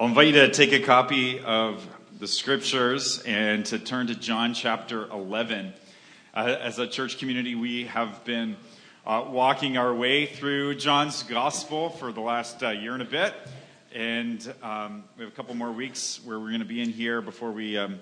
I'll invite you to take a copy of the scriptures and to turn to John chapter 11. Uh, as a church community, we have been uh, walking our way through John's gospel for the last uh, year and a bit. And um, we have a couple more weeks where we're going to be in here before we um,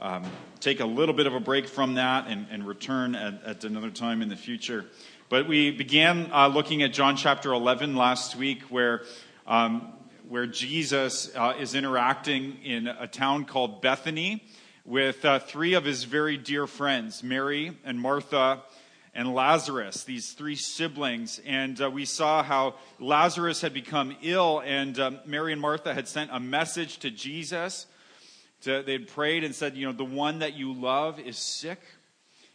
um, take a little bit of a break from that and, and return at, at, another time in the future. But we began uh, looking at John chapter 11 last week, where um, where Jesus uh, is interacting in a town called Bethany with uh, three of his very dear friends, Mary and Martha and Lazarus, these three siblings. And uh, we saw how Lazarus had become ill, and um, Mary and Martha had sent a message to Jesus. To, they had prayed and said, You know, the one that you love is sick.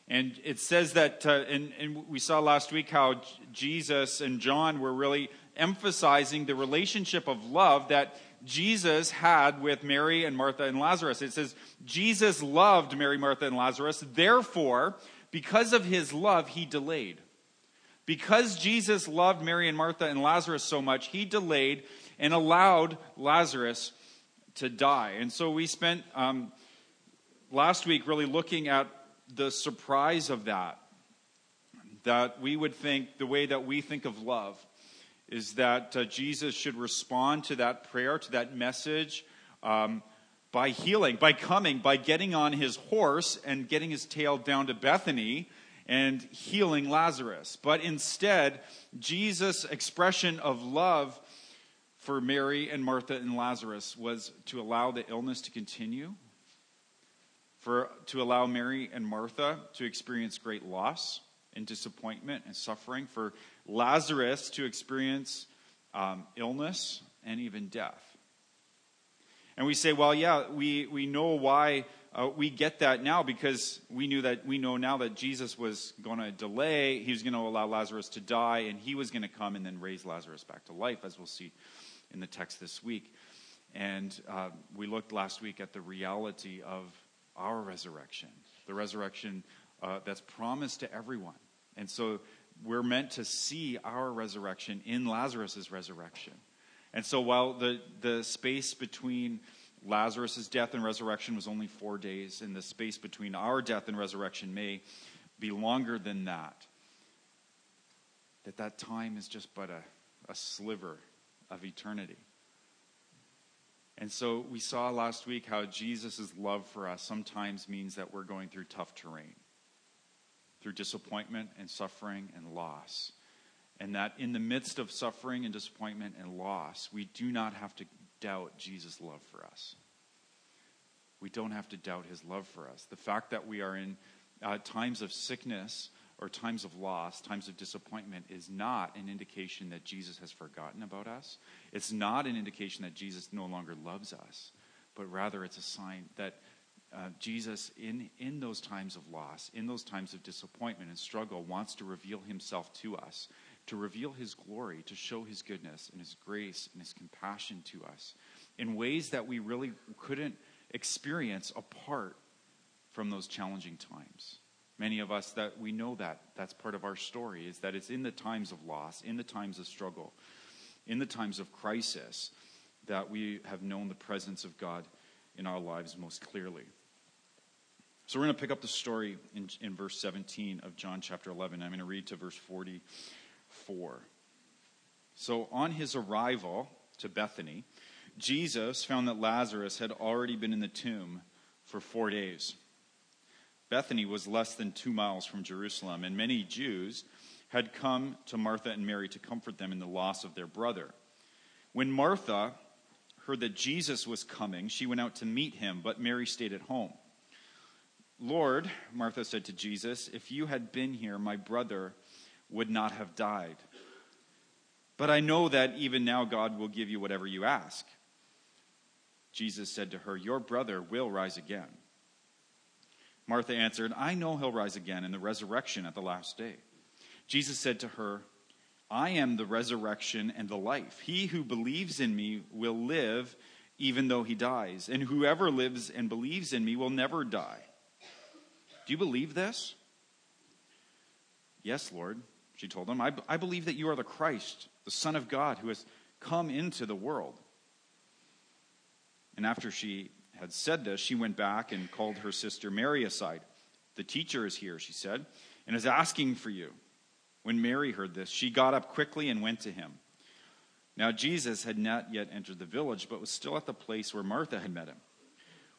And it says that, uh, and, and we saw last week how Jesus and John were really emphasizing the relationship of love that Jesus had with Mary and Martha and Lazarus. It says, Jesus loved Mary, Martha, and Lazarus. Therefore, because of his love, he delayed. Because Jesus loved Mary and Martha and Lazarus so much, he delayed and allowed Lazarus to die. And so we spent um, last week really looking at the surprise of that. That we would think the way that we think of love is that uh, Jesus should respond to that prayer, to that message, um, by healing, by coming, by getting on his horse and getting his tail down to Bethany and healing Lazarus. But instead, Jesus' expression of love for Mary and Martha and Lazarus was to allow the illness to continue, for to allow Mary and Martha to experience great loss and disappointment and suffering, for Lazarus to experience um, illness and even death. And we say, well, yeah, we, we know why uh, we get that now because we knew that we know now that Jesus was going to delay, he was going to allow Lazarus to die, and he was going to come and then raise Lazarus back to life, as we'll see in the text this week. And uh, we looked last week at the reality of our resurrection, the resurrection uh, that's promised to everyone. And so we're meant to see our resurrection in Lazarus' resurrection. And so while the, the space between Lazarus' death and resurrection was only four days, and the space between our death and resurrection may be longer than that, that that time is just but a, a sliver of eternity. And so we saw last week how Jesus' love for us sometimes means that we're going through tough terrain through disappointment and suffering and loss. And that in the midst of suffering and disappointment and loss, we do not have to doubt Jesus' love for us. We don't have to doubt his love for us. The fact that we are in uh, times of sickness or times of loss, times of disappointment, is not an indication that Jesus has forgotten about us. It's not an indication that Jesus no longer loves us, but rather it's a sign that uh, Jesus, in, in those times of loss, in those times of disappointment and struggle, wants to reveal himself to us, to reveal his glory, to show his goodness and his grace and his compassion to us in ways that we really couldn't experience apart from those challenging times. Many of us that we know that that's part of our story is that it's in the times of loss, in the times of struggle, in the times of crisis that we have known the presence of God in our lives most clearly. So we're going to pick up the story in, in verse 17 of John chapter 11. I'm going to read to verse 44. So on his arrival to Bethany, Jesus found that Lazarus had already been in the tomb for four days. Bethany was less than two miles from Jerusalem, and many Jews had come to Martha and Mary to comfort them in the loss of their brother. When Martha heard that Jesus was coming, she went out to meet him, but Mary stayed at home. Lord, Martha said to Jesus, if you had been here, my brother would not have died. But I know that even now God will give you whatever you ask. Jesus said to her, Your brother will rise again. Martha answered, I know he'll rise again in the resurrection at the last day. Jesus said to her, I am the resurrection and the life. He who believes in me will live even though he dies, and whoever lives and believes in me will never die. Do you believe this? Yes, Lord, she told him. I, I believe that you are the Christ, the Son of God, who has come into the world. And after she had said this, she went back and called her sister Mary aside. The teacher is here, she said, and is asking for you. When Mary heard this, she got up quickly and went to him. Now, Jesus had not yet entered the village, but was still at the place where Martha had met him.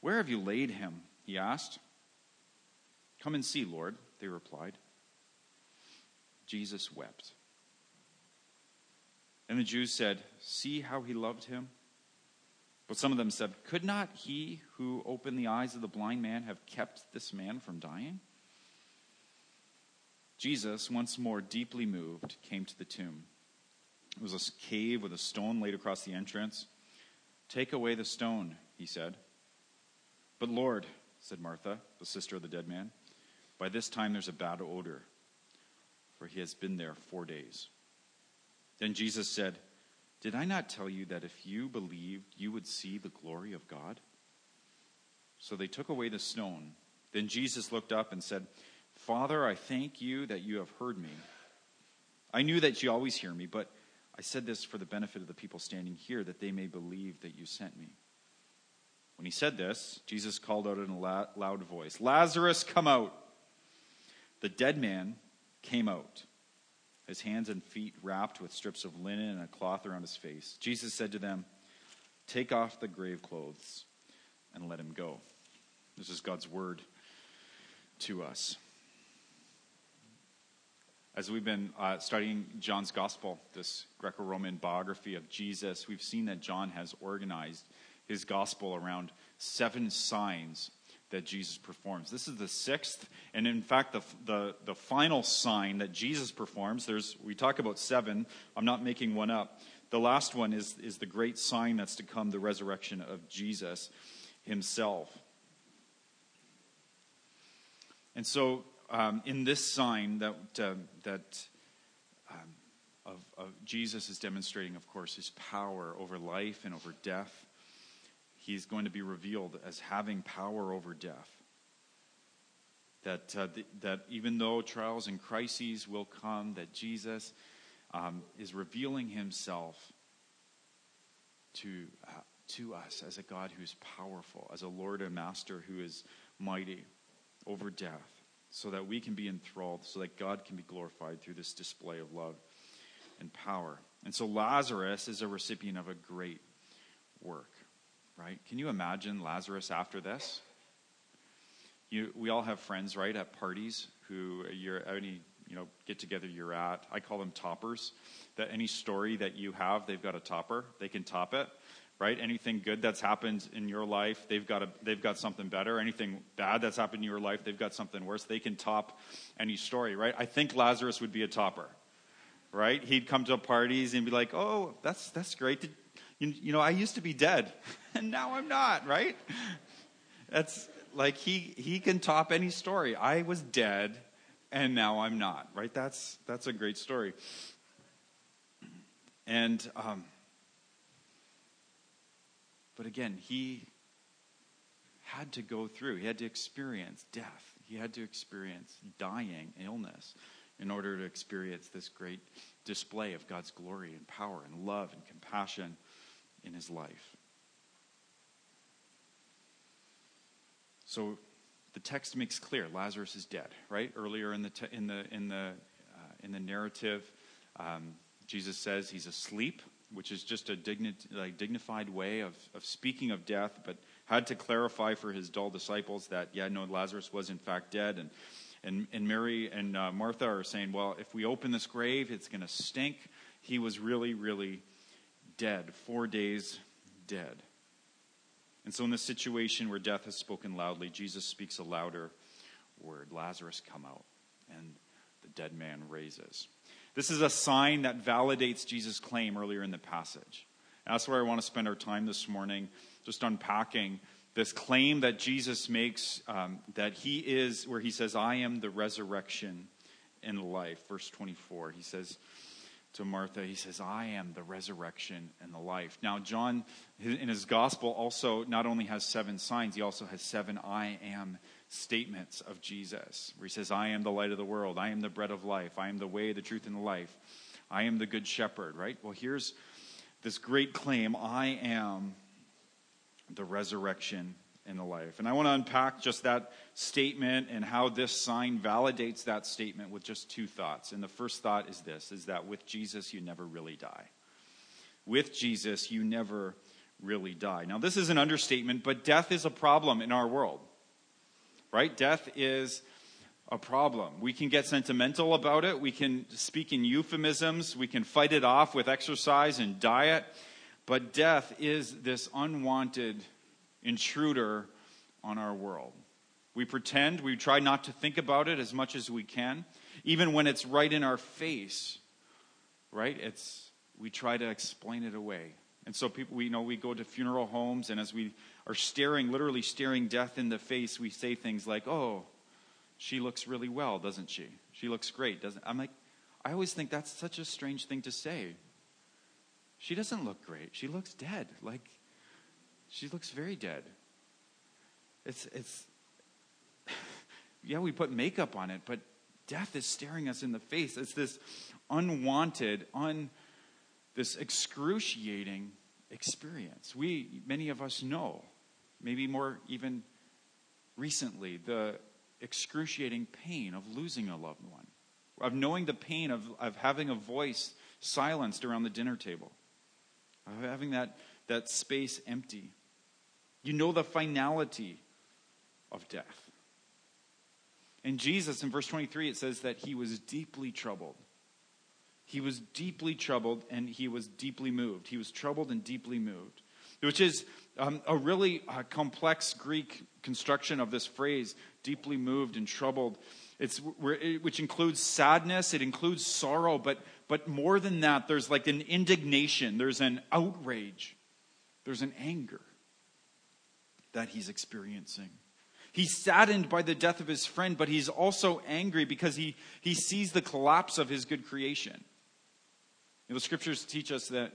Where have you laid him? he asked. Come and see, Lord, they replied. Jesus wept. And the Jews said, See how he loved him? But some of them said, Could not he who opened the eyes of the blind man have kept this man from dying? Jesus, once more deeply moved, came to the tomb. It was a cave with a stone laid across the entrance. Take away the stone, he said. But Lord, said Martha, the sister of the dead man, by this time there's a bad odor, for he has been there four days. Then Jesus said, Did I not tell you that if you believed, you would see the glory of God? So they took away the stone. Then Jesus looked up and said, Father, I thank you that you have heard me. I knew that you always hear me, but I said this for the benefit of the people standing here, that they may believe that you sent me. When he said this, Jesus called out in a loud voice, Lazarus, come out. The dead man came out, his hands and feet wrapped with strips of linen and a cloth around his face. Jesus said to them, Take off the grave clothes and let him go. This is God's word to us. As we've been uh, studying John's gospel, this Greco Roman biography of Jesus, we've seen that John has organized his gospel around seven signs that Jesus performs. This is the sixth, and in fact, the, the, the final sign that Jesus performs, there's, we talk about seven, I'm not making one up. The last one is, is the great sign that's to come, the resurrection of Jesus himself. And so, um, in this sign that, uh, that um, of, of Jesus is demonstrating, of course, his power over life and over death he's going to be revealed as having power over death. That, uh, th- that even though trials and crises will come, that Jesus um, is revealing himself to, uh, to us as a God who is powerful, as a Lord and Master who is mighty over death, so that we can be enthralled, so that God can be glorified through this display of love and power. And so Lazarus is a recipient of a great work right? Can you imagine Lazarus after this? You, we all have friends, right, at parties who uh, you're any you know get together you're at. I call them toppers. That any story that you have, they've got a topper. They can top it, right? Anything good that's happened in your life, they've got a, they've got something better. Anything bad that's happened in your life, they've got something worse. They can top any story, right? I think Lazarus would be a topper, right? He'd come to parties and be like, "Oh, that's that's great. Did, you, you know, I used to be dead, and now I'm not, right? That's like he, he can top any story. I was dead, and now I'm not, right? That's, that's a great story. And, um, but again, he had to go through, he had to experience death, he had to experience dying, illness, in order to experience this great display of God's glory and power and love and compassion in his life. So the text makes clear Lazarus is dead, right? Earlier in the, te- in the, in the, uh, in the narrative, um, Jesus says he's asleep, which is just a digni- like dignified way of, of speaking of death, but had to clarify for his dull disciples that, yeah, no, Lazarus was in fact dead. And, and, and Mary and uh, Martha are saying, well, if we open this grave, it's going to stink. He was really, really dead, four days dead. And so, in this situation where death has spoken loudly, Jesus speaks a louder word Lazarus, come out. And the dead man raises. This is a sign that validates Jesus' claim earlier in the passage. That's where I want to spend our time this morning, just unpacking this claim that Jesus makes um, that he is, where he says, I am the resurrection and life. Verse 24, he says to Martha, he says, I am the resurrection and the life. Now, John, in his gospel, also not only has seven signs, he also has seven I am statements of Jesus, where he says, I am the light of the world, I am the bread of life, I am the way, the truth, and the life, I am the good shepherd, right? Well, here's this great claim I am the resurrection and the life. And I want to unpack just that statement and how this sign validates that statement with just two thoughts. And the first thought is this is that with Jesus you never really die. With Jesus you never really die. Now this is an understatement, but death is a problem in our world right? Death is a problem. We can get sentimental about it. We can speak in euphemisms. We can fight it off with exercise and diet. But death is this unwanted intruder on our world. We pretend, we try not to think about it as much as we can, even when it's right in our face, right? It's, we try to explain it away. And so people, we know we go to funeral homes, and as we are staring, literally staring death in the face, we say things like, "Oh, she looks really well, doesn't she? She looks great, doesn't?" I'm like, I always think that's such a strange thing to say. She doesn't look great. She looks dead. Like, she looks very dead. It's it's. yeah, we put makeup on it, but death is staring us in the face. It's this unwanted, un this excruciating experience. We, many of us know, maybe more even recently, the excruciating pain of losing a loved one, of knowing the pain of, of having a voice silenced around the dinner table, of having that, that space empty. You know the finality of death. And Jesus, in verse 23, it says that he was deeply troubled. He was deeply troubled and he was deeply moved. He was troubled and deeply moved, which is um, a really uh, complex Greek construction of this phrase, deeply moved and troubled. It's, which includes sadness, it includes sorrow, but, but more than that, there's like an indignation, there's an outrage, there's an anger that he's experiencing. He's saddened by the death of his friend, but he's also angry because he, he sees the collapse of his good creation. You know, the scriptures teach us that,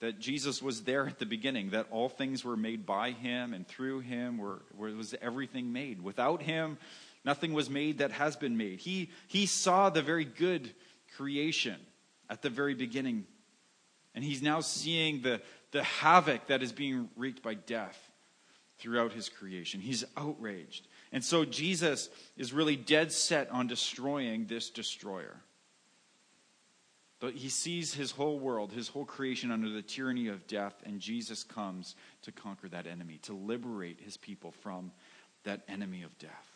that Jesus was there at the beginning, that all things were made by him and through him were, was everything made. Without him, nothing was made that has been made. He, he saw the very good creation at the very beginning. And he's now seeing the, the havoc that is being wreaked by death throughout his creation. He's outraged. And so Jesus is really dead set on destroying this destroyer. But he sees his whole world, his whole creation under the tyranny of death, and Jesus comes to conquer that enemy, to liberate his people from that enemy of death.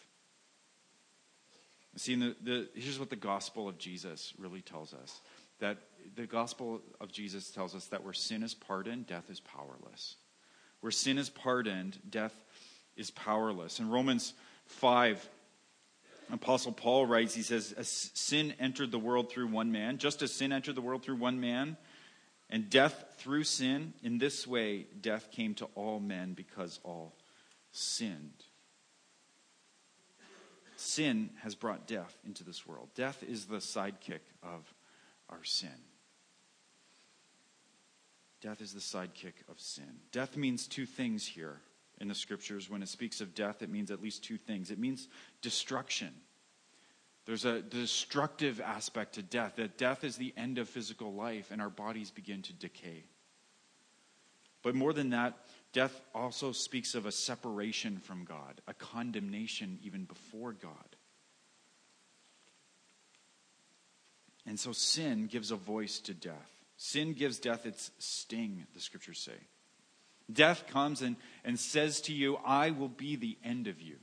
See, the, the, here's what the gospel of Jesus really tells us that the gospel of Jesus tells us that where sin is pardoned, death is powerless. Where sin is pardoned, death is powerless. In Romans 5, Apostle Paul writes, he says, as sin entered the world through one man, just as sin entered the world through one man, and death through sin, in this way death came to all men because all sinned. Sin has brought death into this world. Death is the sidekick of our sin. Death is the sidekick of sin. Death means two things here in the scriptures. When it speaks of death, it means at least two things it means destruction. There's a destructive aspect to death, that death is the end of physical life and our bodies begin to decay. But more than that, death also speaks of a separation from God, a condemnation even before God. And so sin gives a voice to death. Sin gives death its sting, the scriptures say. Death comes and, and says to you, I will be the end of you.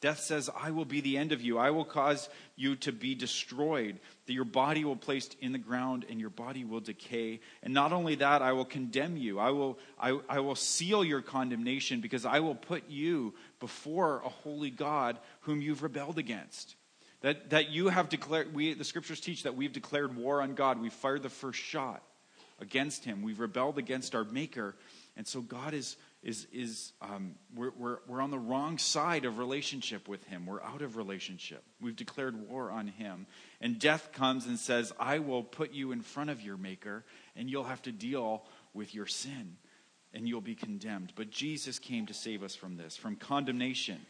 Death says, I will be the end of you. I will cause you to be destroyed, that your body will be placed in the ground and your body will decay. And not only that, I will condemn you. I will, I, I will seal your condemnation because I will put you before a holy God whom you've rebelled against. That, that you have declared, we, the scriptures teach that we've declared war on God. We've fired the first shot against him. We've rebelled against our Maker. And so God is, is, is um, we're, we're, we're on the wrong side of relationship with him. We're out of relationship. We've declared war on him. And death comes and says, I will put you in front of your Maker, and you'll have to deal with your sin, and you'll be condemned. But Jesus came to save us from this, from condemnation.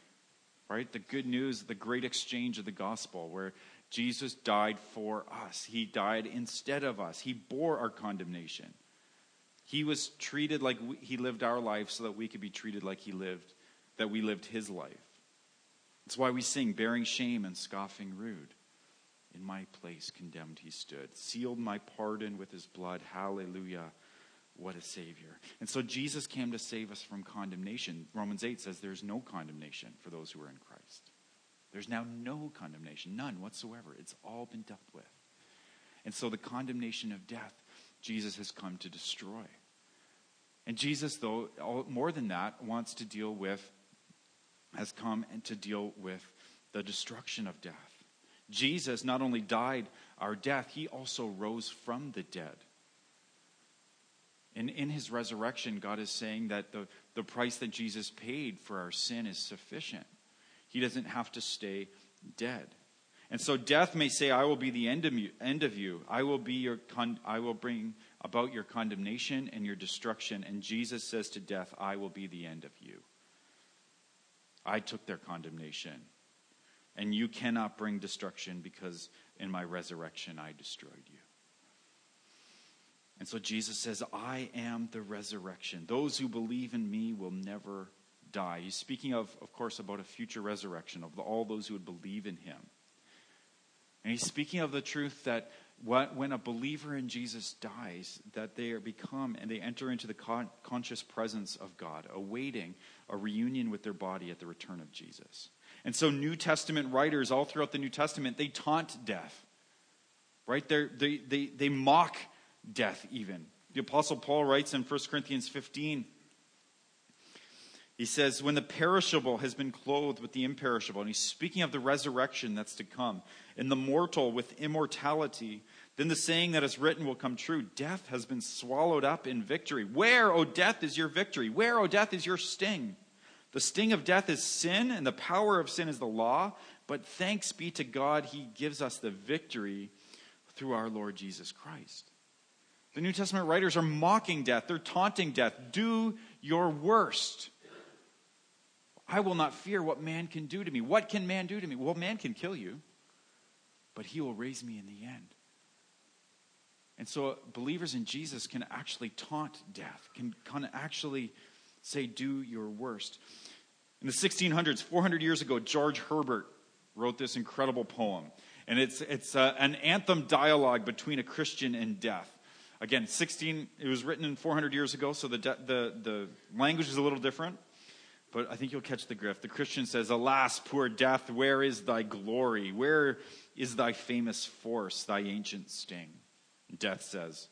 Right? The good news, the great exchange of the gospel, where Jesus died for us. He died instead of us. He bore our condemnation. He was treated like we, he lived our life so that we could be treated like he lived, that we lived his life. That's why we sing, bearing shame and scoffing rude. In my place condemned he stood, sealed my pardon with his blood. Hallelujah. What a Savior. And so Jesus came to save us from condemnation. Romans 8 says there's no condemnation for those who are in Christ. There's now no condemnation, none whatsoever. It's all been dealt with. And so the condemnation of death, Jesus has come to destroy. And Jesus, though, more than that, wants to deal with, has come and to deal with the destruction of death. Jesus not only died our death, he also rose from the dead. And in his resurrection, God is saying that the, the price that Jesus paid for our sin is sufficient. He doesn't have to stay dead. And so death may say, I will be the end of you. End of you. I, will be your con- I will bring about your condemnation and your destruction. And Jesus says to death, I will be the end of you. I took their condemnation. And you cannot bring destruction because in my resurrection I destroyed you. And so Jesus says, I am the resurrection. Those who believe in me will never die. He's speaking of, of course, about a future resurrection of all those who would believe in him. And he's speaking of the truth that when a believer in Jesus dies, that they are become and they enter into the con- conscious presence of God, awaiting a reunion with their body at the return of Jesus. And so, New Testament writers all throughout the New Testament they taunt death, right? They're, they they they mock death even. The Apostle Paul writes in 1 Corinthians 15, he says, When the perishable has been clothed with the imperishable, and he's speaking of the resurrection that's to come, and the mortal with immortality, then the saying that is written will come true Death has been swallowed up in victory. Where, O death, is your victory? Where, O death, is your sting? The sting of death is sin, and the power of sin is the law. But thanks be to God, he gives us the victory through our Lord Jesus Christ. The New Testament writers are mocking death, they're taunting death. Do your worst. I will not fear what man can do to me. What can man do to me? Well, man can kill you, but he will raise me in the end. And so believers in Jesus can actually taunt death, can, can actually say, do your worst. In the 1600s, 400 years ago, George Herbert wrote this incredible poem. And it's, it's uh, an anthem dialogue between a Christian and death. Again, 16, it was written in 400 years ago, so the, the, the language is a little different, but I think you'll catch the grift. The Christian says, Alas, poor death, where is thy glory? Where is thy famous force, thy ancient sting? Death says,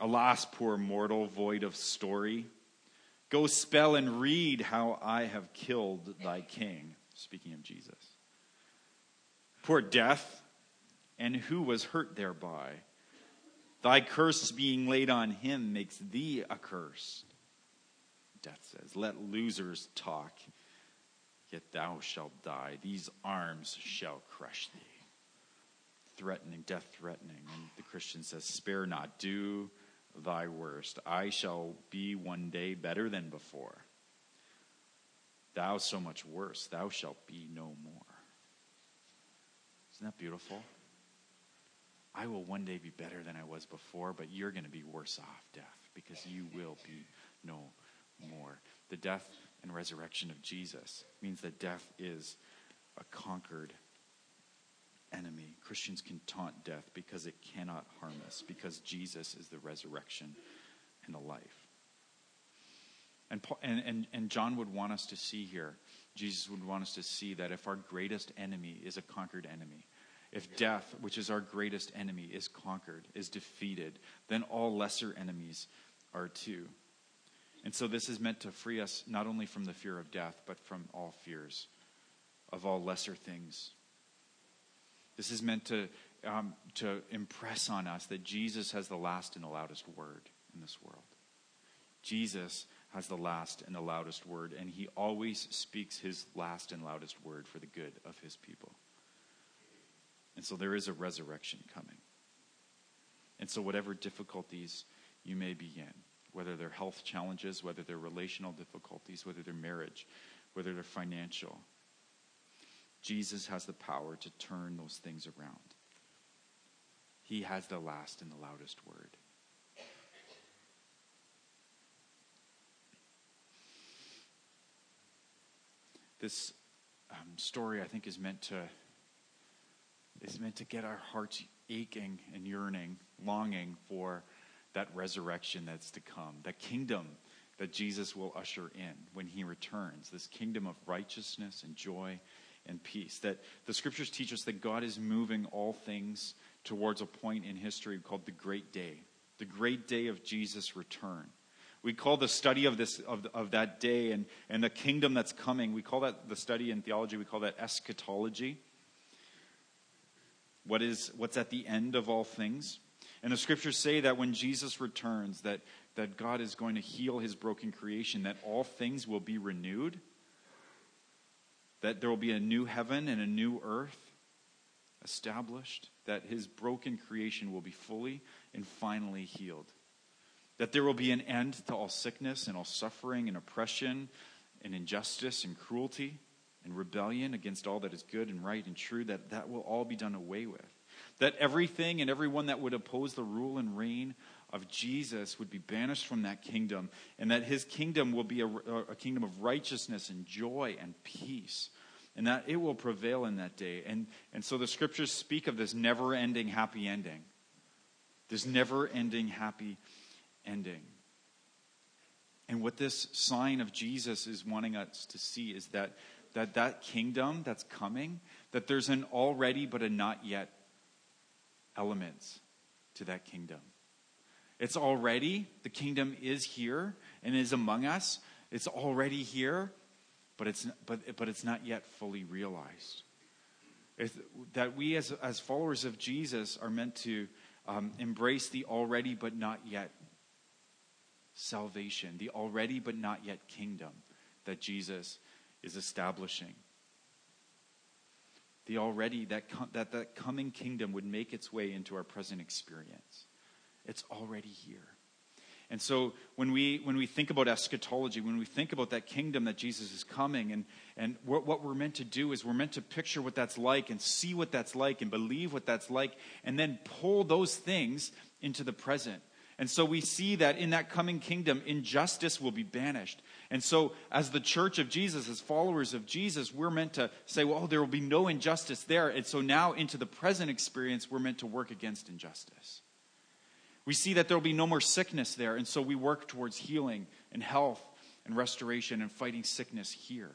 Alas, poor mortal, void of story. Go spell and read how I have killed thy king. Speaking of Jesus. Poor death, and who was hurt thereby? Thy curse being laid on him makes thee accursed. Death says, Let losers talk, yet thou shalt die. These arms shall crush thee. Threatening, death threatening. And the Christian says, Spare not, do thy worst. I shall be one day better than before. Thou so much worse, thou shalt be no more. Isn't that beautiful? I will one day be better than I was before, but you're going to be worse off, death, because you will be no more. The death and resurrection of Jesus means that death is a conquered enemy. Christians can taunt death because it cannot harm us, because Jesus is the resurrection and the life. And, and, and, and John would want us to see here, Jesus would want us to see that if our greatest enemy is a conquered enemy, if death, which is our greatest enemy, is conquered, is defeated, then all lesser enemies are too. And so this is meant to free us not only from the fear of death, but from all fears of all lesser things. This is meant to um, to impress on us that Jesus has the last and the loudest word in this world. Jesus has the last and the loudest word, and he always speaks his last and loudest word for the good of his people. And so there is a resurrection coming. And so, whatever difficulties you may be in, whether they're health challenges, whether they're relational difficulties, whether they're marriage, whether they're financial, Jesus has the power to turn those things around. He has the last and the loudest word. This um, story, I think, is meant to is meant to get our hearts aching and yearning, longing for that resurrection that's to come, that kingdom that Jesus will usher in when he returns, this kingdom of righteousness and joy and peace. That the scriptures teach us that God is moving all things towards a point in history called the great day, the great day of Jesus' return. We call the study of this of, of that day and, and the kingdom that's coming, we call that the study in theology, we call that eschatology. What is what's at the end of all things? And the scriptures say that when Jesus returns, that, that God is going to heal his broken creation, that all things will be renewed, that there will be a new heaven and a new earth established, that his broken creation will be fully and finally healed, that there will be an end to all sickness and all suffering and oppression and injustice and cruelty and rebellion against all that is good and right and true, that that will all be done away with. That everything and everyone that would oppose the rule and reign of Jesus would be banished from that kingdom, and that his kingdom will be a, a kingdom of righteousness and joy and peace and that it will prevail in that day. And, and so the scriptures speak of this never ending happy ending. This never ending happy ending. And what this sign of Jesus is wanting us to see is that that, that kingdom that's coming, that there's an already but a not yet elements to that kingdom. It's already, the kingdom is here and is among us. It's already here, but it's, but, but it's not yet fully realized. It's, that we, as, as followers of Jesus, are meant to um, embrace the already but not yet salvation, the already but not yet kingdom that Jesus is establishing. The already, that, that that coming kingdom would make its way into our present experience. It's already here. And so when we, when we think about eschatology, when we think about that kingdom that Jesus is coming, and, and what, what we're meant to do is we're meant to picture what that's like and see what that's like and believe what that's like, and then pull those things into the present. And so we see that in that coming kingdom, injustice will be banished. And so, as the church of Jesus, as followers of Jesus, we're meant to say, well, oh, there will be no injustice there. And so now, into the present experience, we're meant to work against injustice. We see that there will be no more sickness there, and so we work towards healing and health and restoration and fighting sickness here.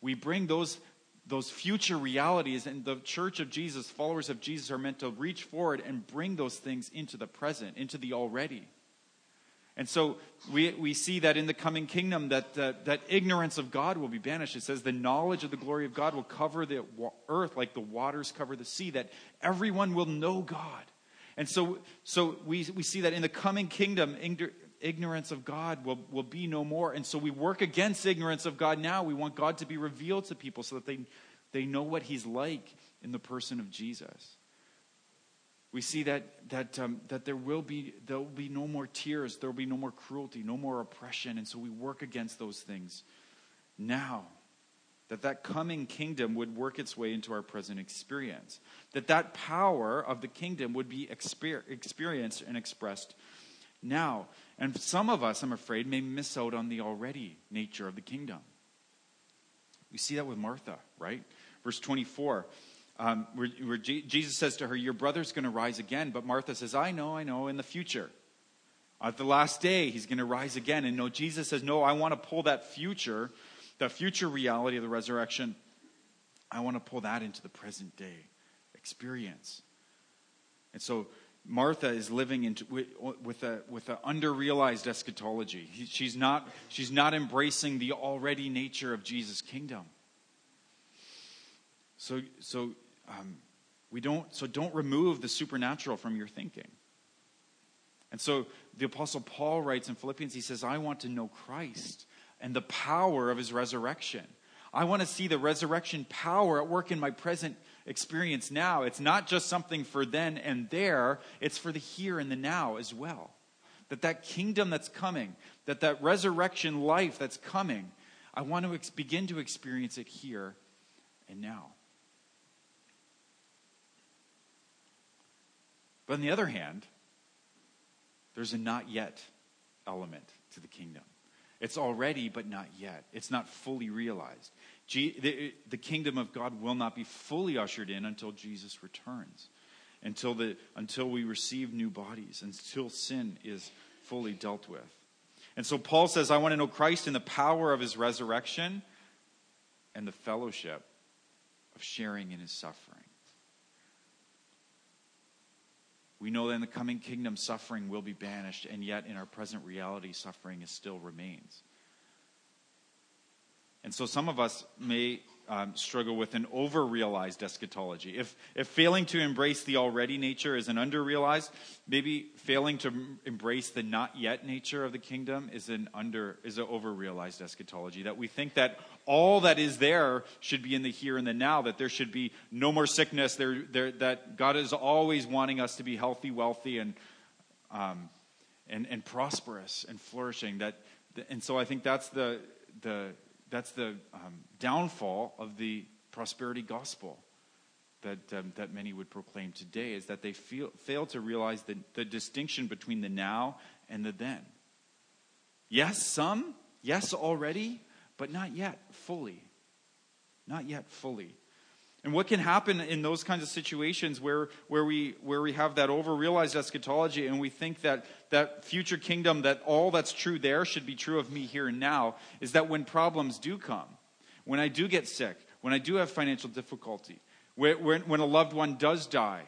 We bring those, those future realities, and the church of Jesus, followers of Jesus, are meant to reach forward and bring those things into the present, into the already. And so we, we see that in the coming kingdom that, that, that ignorance of God will be banished. It says the knowledge of the glory of God will cover the earth like the waters cover the sea, that everyone will know God. And so, so we, we see that in the coming kingdom, ignorance of God will, will be no more. And so we work against ignorance of God now. We want God to be revealed to people so that they, they know what He's like in the person of Jesus. We see that, that, um, that there, will be, there will be no more tears, there will be no more cruelty, no more oppression. And so we work against those things now that that coming kingdom would work its way into our present experience that that power of the kingdom would be exper- experienced and expressed now. And some of us i'm afraid may miss out on the already nature of the kingdom. We see that with martha right? Verse 24 um, where, where G- jesus says to her your brother's going to rise again. But martha says i know i know in the future. At the last day he's going to rise again. And no jesus says no i want to pull that future the future reality of the resurrection, I want to pull that into the present day experience. And so Martha is living with, with a with an underrealized eschatology. She's not she's not embracing the already nature of Jesus' kingdom. So so um, We don't, so don't remove the supernatural from your thinking. And so the Apostle Paul writes in Philippians, he says, I want to know Christ and the power of his resurrection. I want to see the resurrection power at work in my present experience now. It's not just something for then and there, it's for the here and the now as well. That that kingdom that's coming, that that resurrection life that's coming, I want to ex- begin to experience it here and now. But on the other hand, there's a not yet element to the kingdom. It's already, but not yet. It's not fully realized. The, kingdom of God will not be fully ushered in until Jesus returns, until, the, until we receive new bodies, until sin is fully dealt with. And so Paul says, I want to know Christ in the power of his resurrection and the fellowship of sharing in his suffering. We know that in the coming kingdom, suffering will be banished, and yet in our present reality, suffering still remains. And so some of us may um, struggle with an over realized eschatology. If, if failing to embrace the already nature is an under realized, maybe failing to m- embrace the not yet nature of the kingdom is an under is an over realized eschatology. That we think that all that is there should be in the here and the now, that there should be no more sickness, there, there, that God is always wanting us to be healthy, wealthy, and, um, and, and prosperous and flourishing. That, and so I think that's the, the that's the um, downfall of the prosperity gospel that, um, that many would proclaim today is that they feel, fail to realize the, the distinction between the now and the then. Yes, some, yes, already, but not yet fully. Not yet fully. And what can happen in those kinds of situations where, where, we, where we have that over-realized eschatology and we think that that future kingdom, that all that's true there should be true of me here and now, is that when problems do come, when I do get sick, when I do have financial difficulty, when, when a loved one does die,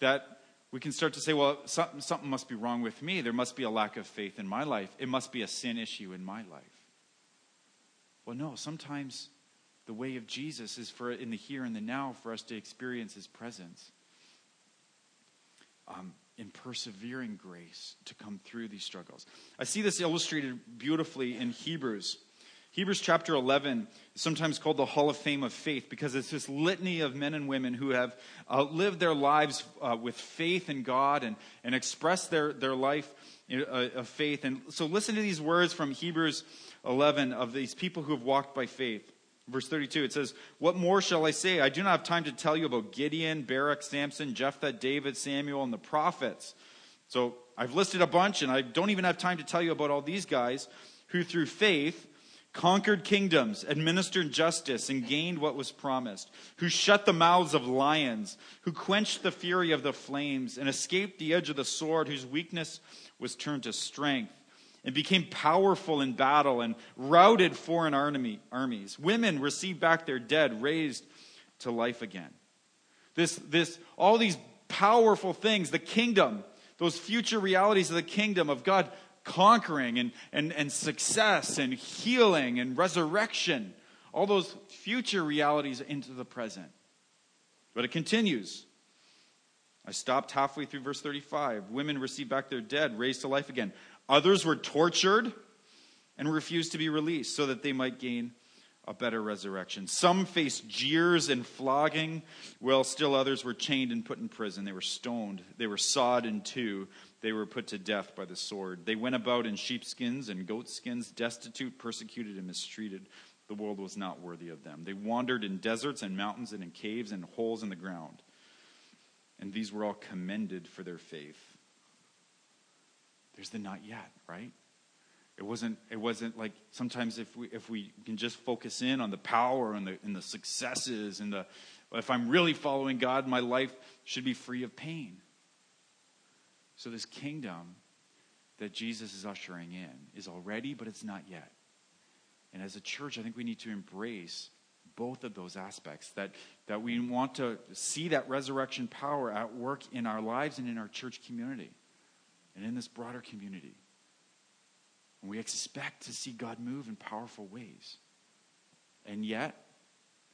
that we can start to say, well, something, something must be wrong with me. There must be a lack of faith in my life. It must be a sin issue in my life. Well, no, sometimes the way of Jesus is for in the here and the now for us to experience his presence. Um, in persevering grace to come through these struggles. I see this illustrated beautifully in Hebrews. Hebrews chapter 11 is sometimes called the Hall of Fame of Faith because it's this litany of men and women who have uh, lived their lives uh, with faith in God and, and expressed their, their life uh, of faith. And so listen to these words from Hebrews 11 of these people who have walked by faith. Verse 32, it says, What more shall I say? I do not have time to tell you about Gideon, Barak, Samson, Jephthah, David, Samuel, and the prophets. So I've listed a bunch, and I don't even have time to tell you about all these guys who, through faith, conquered kingdoms, administered justice, and gained what was promised, who shut the mouths of lions, who quenched the fury of the flames, and escaped the edge of the sword, whose weakness was turned to strength and became powerful in battle and routed foreign army, armies. Women received back their dead, raised to life again. This, this, all these powerful things, the kingdom, those future realities of the kingdom of God conquering and, and, and success and healing and resurrection, all those future realities into the present. But it continues. I stopped halfway through verse 35. Women received back their dead, raised to life again. Others were tortured and refused to be released so that they might gain a better resurrection. Some faced jeers and flogging, while still others were chained and put in prison. They were stoned. They were sawed in two. They were put to death by the sword. They went about in sheepskins and goatskins, destitute, persecuted, and mistreated. The world was not worthy of them. They wandered in deserts and mountains and in caves and holes in the ground. And these were all commended for their faith there's the not yet, right? It wasn't, it wasn't like sometimes if we, if we can just focus in on the power and the, and the successes and the, if I'm really following God, my life should be free of pain. So this kingdom that Jesus is ushering in is already, but it's not yet. And as a church, I think we need to embrace both of those aspects that, that we want to see that resurrection power at work in our lives and in our church community and in this broader community. And we expect to see God move in powerful ways. And yet,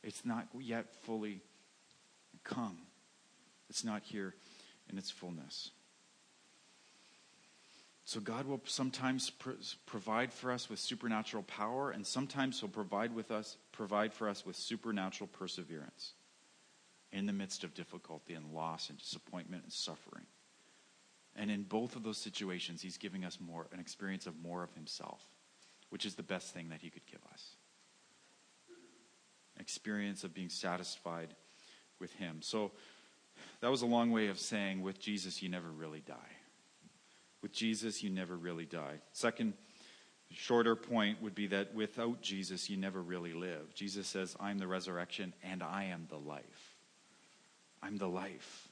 it's not yet fully come. It's not here in its fullness. So God will sometimes pr- provide for us with supernatural power, and sometimes He'll provide with us, provide for us with supernatural perseverance in the midst of difficulty and loss and disappointment and suffering. And in both of those situations, He's giving us more an experience of more of Himself, which is the best thing that He could give us. Experience of being satisfied with Him. So that was a long way of saying, with Jesus, you never really die. With Jesus, you never really die. Second, shorter point would be that without Jesus, you never really live. Jesus says, I'm the resurrection and I am the life. I'm the life.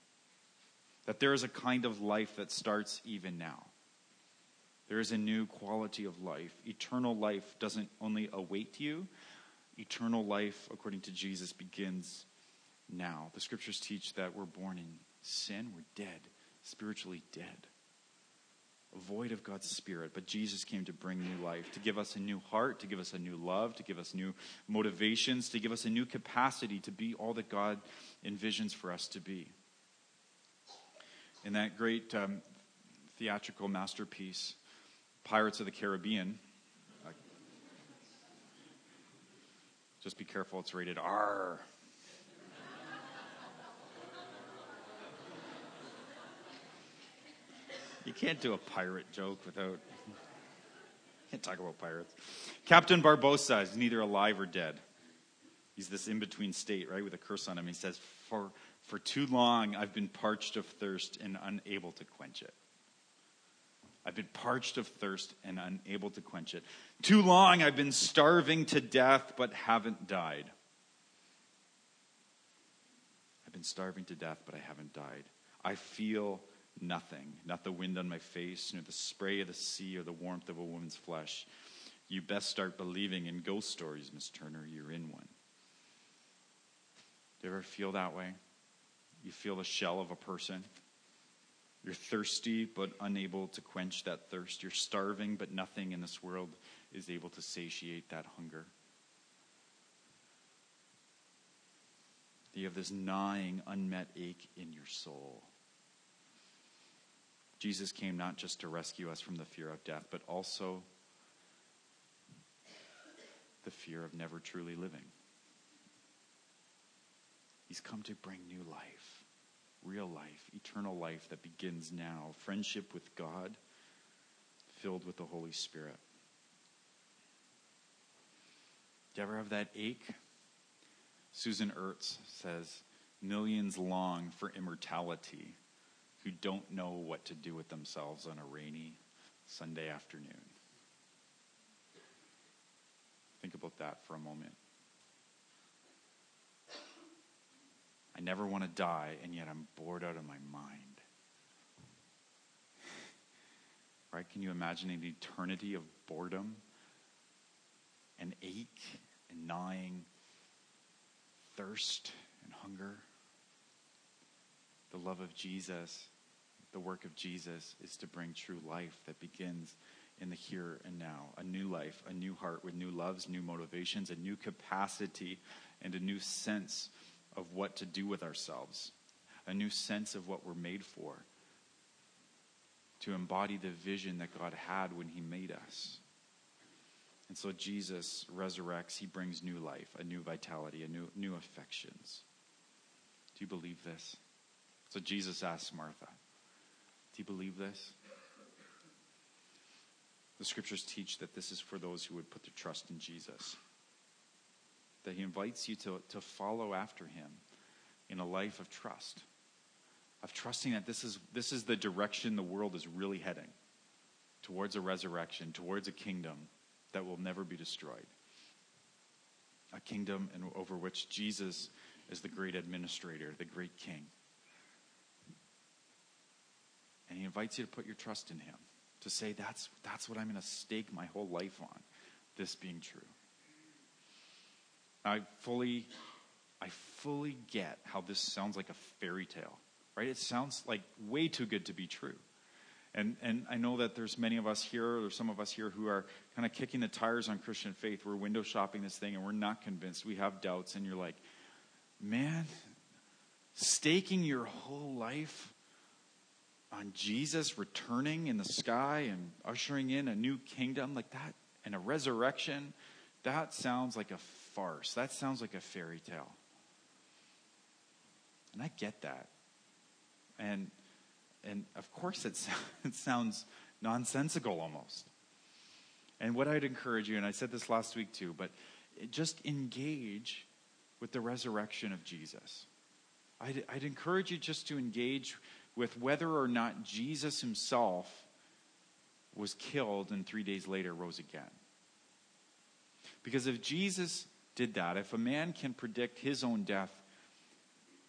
That there is a kind of life that starts even now. There is a new quality of life. Eternal life doesn't only await you, eternal life, according to Jesus, begins now. The scriptures teach that we're born in sin, we're dead, spiritually dead void of God's Spirit, but Jesus came to bring new life, to give us a new heart, to give us a new love, to give us new motivations, to give us a new capacity to be all that God envisions for us to be. In that great um, theatrical masterpiece, Pirates of the Caribbean, just be careful, it's rated R. You can't do a pirate joke without. Can't talk about pirates. Captain Barbossa is neither alive or dead. He's this in between state, right, with a curse on him. He says, for, for too long I've been parched of thirst and unable to quench it. I've been parched of thirst and unable to quench it. Too long I've been starving to death but haven't died. I've been starving to death but I haven't died. I feel nothing, not the wind on my face, nor the spray of the sea, or the warmth of a woman's flesh. You best start believing in ghost stories, Miss Turner. You're in one. Do you ever feel that way? You feel the shell of a person. You're thirsty, but unable to quench that thirst. You're starving, but nothing in this world is able to satiate that hunger. You have this gnawing, unmet ache in your soul. Jesus came not just to rescue us from the fear of death, but also the fear of never truly living. He's come to bring new life, real life, eternal life that begins now, friendship with God, filled with the Holy Spirit. Do you ever have that ache? Susan Ertz says, Millions long for immortality who don't know what to do with themselves on a rainy Sunday afternoon. Think about that for a moment. I never want to die, and yet I'm bored out of my mind. Right? Can you imagine an eternity of boredom and ache and gnawing, thirst and hunger? The love of Jesus the work of Jesus is to bring true life that begins in the here and now. A new life, a new heart with new loves, new motivations, a new capacity, and a new sense of what to do with ourselves, a new sense of what we're made for, to embody the vision that God had when He made us. And so Jesus resurrects, He brings new life, a new vitality, a new, new affections. Do you believe this? So Jesus asks Martha. Do you believe this? The scriptures teach that this is for those who would put their trust in Jesus. That he invites you to, to follow after him in a life of trust, of trusting that this is, this is the direction the world is really heading towards a resurrection, towards a kingdom that will never be destroyed. A kingdom in, over which Jesus is the great administrator, the great king. And he invites you to put your trust in him, to say, that's, that's what I'm going to stake my whole life on, this being true. I fully, I fully get how this sounds like a fairy tale, right? It sounds like way too good to be true. And, and I know that there's many of us here, or some of us here, who are kind of kicking the tires on Christian faith. We're window shopping this thing and we're not convinced. We have doubts, and you're like, man, staking your whole life on Jesus returning in the sky and ushering in a new kingdom like that and a resurrection, that sounds like a farce. That sounds like a fairy tale. And I get that. And and of course it, it sounds nonsensical almost. And what I'd encourage you, and I said this last week too, but just engage with the resurrection of Jesus. I'd, I'd encourage you just to engage with whether or not Jesus himself was killed and three days later rose again. Because if Jesus did that, if a man can predict his own death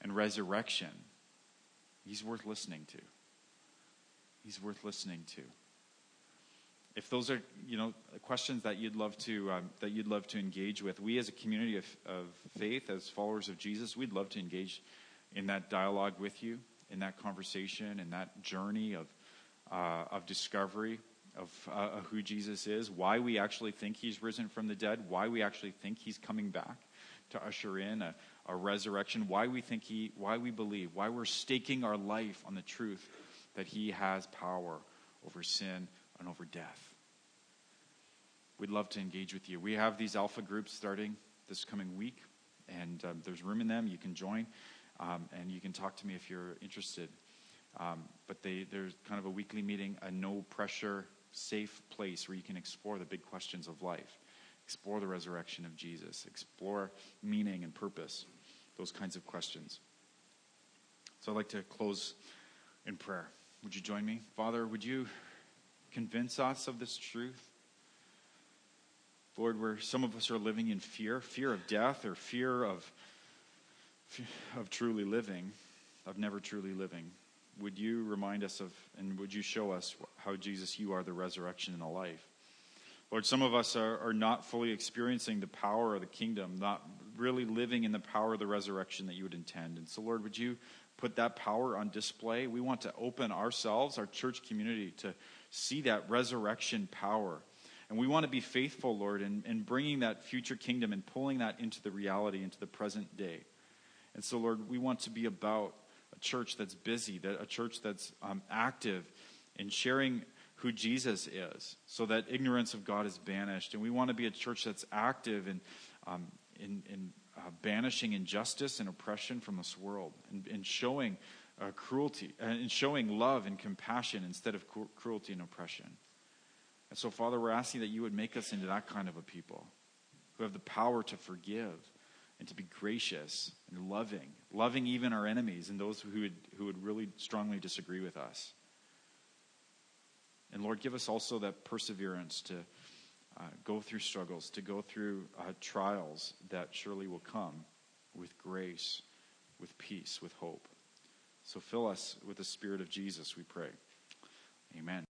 and resurrection, he's worth listening to. He's worth listening to. If those are, you know, questions that you'd love to um, that you'd love to engage with, we as a community of, of faith, as followers of Jesus, we'd love to engage in that dialogue with you, in that conversation, in that journey of uh, of discovery of, uh, who Jesus is, why we actually think he's risen from the dead, why we actually think he's coming back to usher in a, a resurrection, why we think he, why we believe, why we're staking our life on the truth that he has power over sin and over death. We'd love to engage with you. We have these alpha groups starting this coming week, and um, there's room in them. You can join, um, and you can talk to me if you're interested. Um, but they, there's kind of a weekly meeting, a no pressure, safe place where you can explore the big questions of life, explore the resurrection of Jesus, explore meaning and purpose, those kinds of questions. So I'd like to close in prayer. Would you join me? Father, would you convince us of this truth? Lord, where some of us are living in fear, fear of death or fear of, of truly living, of never truly living would you remind us of, and would you show us how, Jesus, you are the resurrection and the life? Lord, some of us are, are not fully experiencing the power of the kingdom, not really living in the power of the resurrection that you would intend. And so, Lord, would you put that power on display? We want to open ourselves, our church community, to see that resurrection power. And we want to be faithful, Lord, in, in bringing that future kingdom and pulling that into the reality, into the present day. And so, Lord, we want to be about church that's busy, that a church that's um, active in sharing who Jesus is, so that ignorance of God is banished. And we want to be a church that's active in, um, in, in uh, banishing injustice and oppression from this world, and, and showing uh, cruelty, uh, and showing love and compassion instead of cru- cruelty and oppression. And so, Father, we're asking that you would make us into that kind of a people who have the power to forgive and to be gracious and loving, loving even our enemies and those who would, who would really strongly disagree with us. And Lord, give us also that perseverance to uh, go through struggles, to go through uh, trials that surely will come with grace, with peace, with hope. So fill us with the Spirit of Jesus, we pray. Amen.